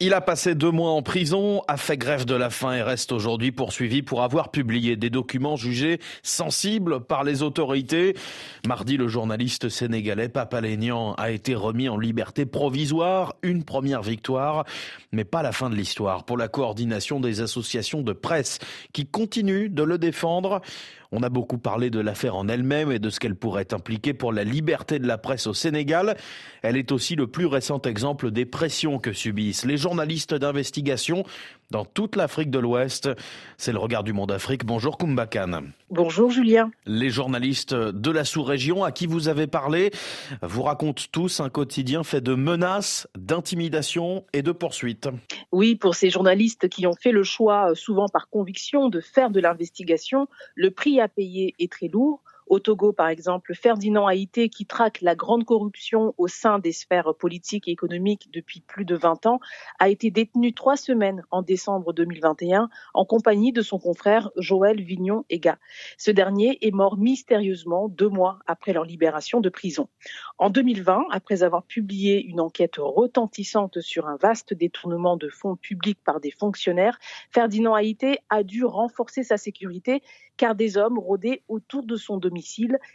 Il a passé deux mois en prison, a fait grève de la faim et reste aujourd'hui poursuivi pour avoir publié des documents jugés sensibles par les autorités. Mardi, le journaliste sénégalais Papalénian a été remis en liberté provisoire, une première victoire, mais pas la fin de l'histoire pour la coordination des associations de presse qui continuent de le défendre. On a beaucoup parlé de l'affaire en elle-même et de ce qu'elle pourrait impliquer pour la liberté de la presse au Sénégal. Elle est aussi le plus récent exemple des pressions que subissent les journalistes d'investigation dans toute l'Afrique de l'Ouest. C'est le regard du monde Afrique. Bonjour Kumbakan. Bonjour Julien. Les journalistes de la sous-région à qui vous avez parlé vous racontent tous un quotidien fait de menaces, d'intimidation et de poursuites. Oui, pour ces journalistes qui ont fait le choix, souvent par conviction, de faire de l'investigation, le prix à payer est très lourd. Au Togo, par exemple, Ferdinand Haïté, qui traque la grande corruption au sein des sphères politiques et économiques depuis plus de 20 ans, a été détenu trois semaines en décembre 2021 en compagnie de son confrère Joël Vignon-Ega. Ce dernier est mort mystérieusement deux mois après leur libération de prison. En 2020, après avoir publié une enquête retentissante sur un vaste détournement de fonds publics par des fonctionnaires, Ferdinand Haïté a dû renforcer sa sécurité car des hommes rôdaient autour de son domicile.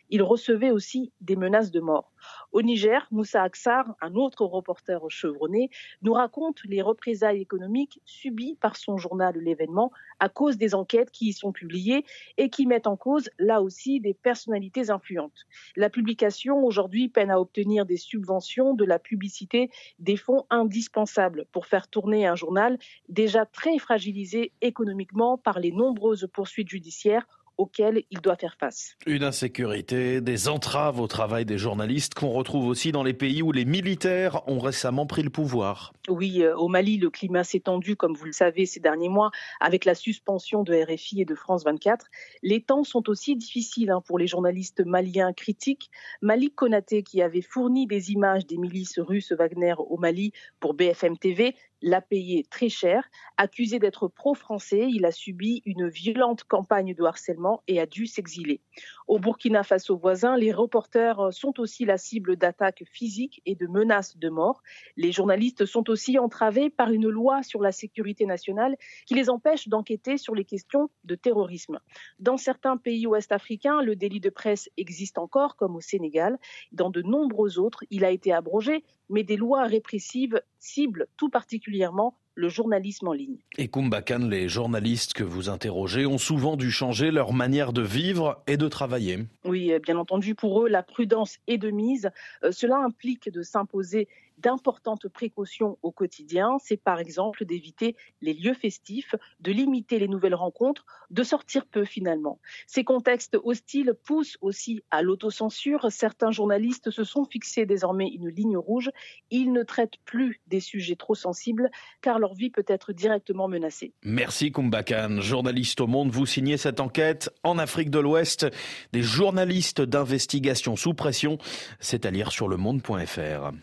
Il recevait aussi des menaces de mort. Au Niger, Moussa Aksar, un autre reporter chevronné, nous raconte les représailles économiques subies par son journal L'événement à cause des enquêtes qui y sont publiées et qui mettent en cause là aussi des personnalités influentes. La publication aujourd'hui peine à obtenir des subventions, de la publicité, des fonds indispensables pour faire tourner un journal déjà très fragilisé économiquement par les nombreuses poursuites judiciaires auxquels il doit faire face. Une insécurité, des entraves au travail des journalistes qu'on retrouve aussi dans les pays où les militaires ont récemment pris le pouvoir. Oui, euh, au Mali, le climat s'est tendu, comme vous le savez, ces derniers mois, avec la suspension de RFI et de France 24. Les temps sont aussi difficiles hein, pour les journalistes maliens critiques. Malik Konaté, qui avait fourni des images des milices russes Wagner au Mali pour BFM TV, l'a payé très cher. Accusé d'être pro-français, il a subi une violente campagne de harcèlement et a dû s'exiler. Au Burkina Faso voisin, les reporters sont aussi la cible d'attaques physiques et de menaces de mort. Les journalistes sont aussi entravés par une loi sur la sécurité nationale qui les empêche d'enquêter sur les questions de terrorisme. Dans certains pays ouest-africains, le délit de presse existe encore, comme au Sénégal. Dans de nombreux autres, il a été abrogé, mais des lois répressives ciblent tout particulièrement le journalisme en ligne. Et Kumbakan, les journalistes que vous interrogez ont souvent dû changer leur manière de vivre et de travailler. Oui, bien entendu, pour eux, la prudence est de mise. Euh, cela implique de s'imposer d'importantes précautions au quotidien. C'est par exemple d'éviter les lieux festifs, de limiter les nouvelles rencontres, de sortir peu finalement. Ces contextes hostiles poussent aussi à l'autocensure. Certains journalistes se sont fixés désormais une ligne rouge. Ils ne traitent plus des sujets trop sensibles car leur vie peut être directement menacée. Merci Kumbakan. Journaliste au Monde, vous signez cette enquête en Afrique de l'Ouest. Des journalistes d'investigation sous pression, c'est à lire sur le monde.fr.